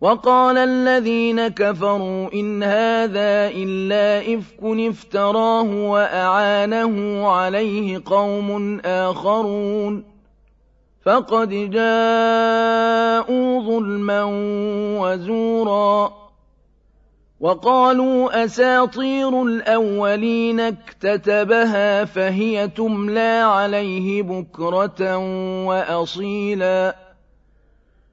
وقال الذين كفروا إن هذا إلا إفك افتراه وأعانه عليه قوم آخرون. فقد جاءوا ظلما وزورا. وقالوا أساطير الأولين اكتتبها فهي تملى عليه بكرة وأصيلا.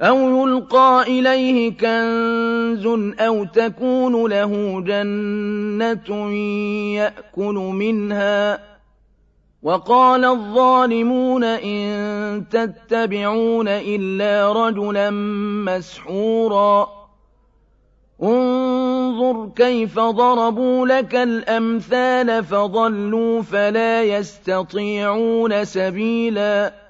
أو يلقى إليه كنز أو تكون له جنة يأكل منها وقال الظالمون إن تتبعون إلا رجلا مسحورا انظر كيف ضربوا لك الأمثال فضلوا فلا يستطيعون سبيلا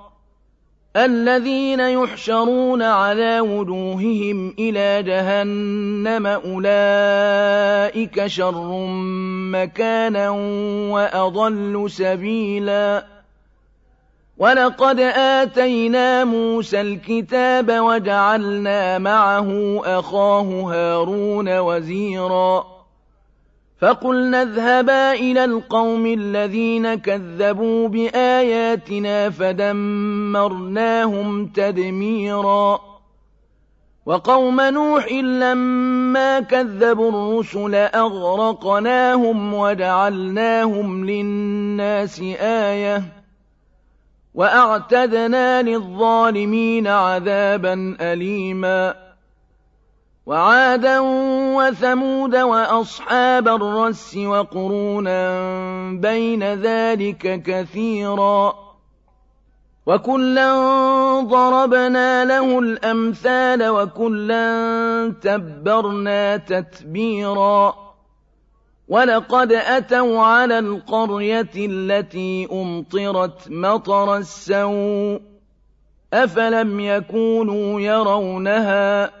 الَّذِينَ يُحْشَرُونَ عَلَىٰ وُجُوهِهِمْ إِلَىٰ جَهَنَّمَ أُولَٰئِكَ شَرٌّ مَّكَانًا وَأَضَلُّ سَبِيلًا. وَلَقَدْ آتَيْنَا مُوسَى الْكِتَابَ وَجَعَلْنَا مَعَهُ أَخَاهُ هَارُونَ وَزِيرًا. فَقُلْنَا اذْهَبَا إِلَى الْقَوْمِ الَّذِينَ كَذَّبُوا بِآيَاتِنَا فَدَمَّرْنَاهُمْ تَدْمِيرًا وَقَوْمَ نُوحٍ لَّمَّا كَذَّبُوا الرُّسُلَ أَغْرَقْنَاهُمْ وَجَعَلْنَاهُمْ لِلنَّاسِ آيَةً وَأَعْتَدْنَا لِلظَّالِمِينَ عَذَابًا أَلِيمًا وَعَادًا وَثَمُودَ وَأَصْحَابَ الرَّسِّ وَقُرُونًا بَيْنَ ذَٰلِكَ كَثِيرًا وَكُلًّا ضَرَبْنَا لَهُ الْأَمْثَالَ وَكُلًّا تَبَّرْنَا تَتْبِيرًا وَلَقَدْ أَتَوْا عَلَى الْقَرْيَةِ الَّتِي أُمْطِرَتْ مَطَرَ السَّوْءِ ۚ أَفَلَمْ يَكُونُوا يَرَوْنَهَا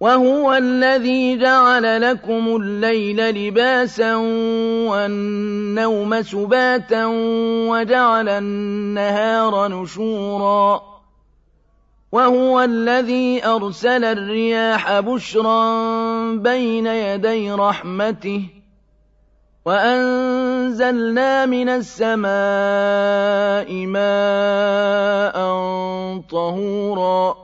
وَهُوَ الَّذِي جَعَلَ لَكُمُ اللَّيْلَ لِبَاسًا وَالنَّوْمَ سُبَاتًا وَجَعَلَ النَّهَارَ نُشُورًا وَهُوَ الَّذِي أَرْسَلَ الرِّيَاحَ بُشْرًا بَيْنَ يَدَيْ رَحْمَتِهِ وَأَنزَلْنَا مِنَ السَّمَاءِ مَاءً طَهُورًا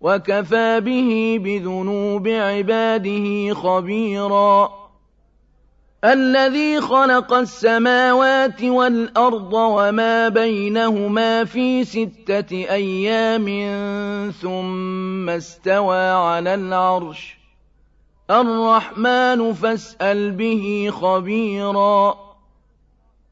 وَكَفَىٰ بِهِ بِذُنُوبِ عِبَادِهِ خَبِيرًا الَّذِي خَلَقَ السَّمَاوَاتِ وَالْأَرْضَ وَمَا بَيْنَهُمَا فِي سِتَّةِ أَيَّامٍ ثُمَّ اسْتَوَىٰ عَلَى الْعَرْشِ ۚ الرَّحْمَٰنُ فَاسْأَلْ بِهِ خَبِيرًا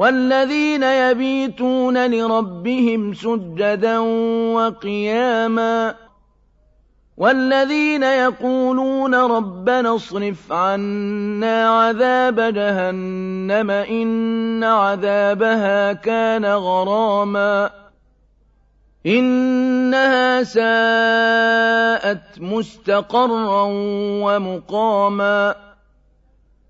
وَالَّذِينَ يَبِيتُونَ لِرَبِّهِمْ سُجَّدًا وَقِيَامًا وَالَّذِينَ يَقُولُونَ رَبَّنَا اصْرِفْ عَنَّا عَذَابَ جَهَنَّمَ ۖ إِنَّ عَذَابَهَا كَانَ غَرَامًا إِنَّهَا سَاءَتْ مُسْتَقَرًّا وَمُقَامًا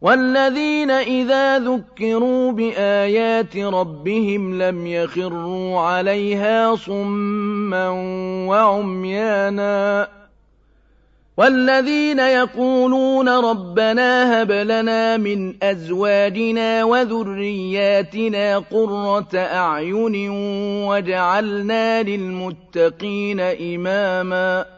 والذين إذا ذكروا بآيات ربهم لم يخروا عليها صما وعميانا والذين يقولون ربنا هب لنا من أزواجنا وذرياتنا قرة أعين وجعلنا للمتقين إماما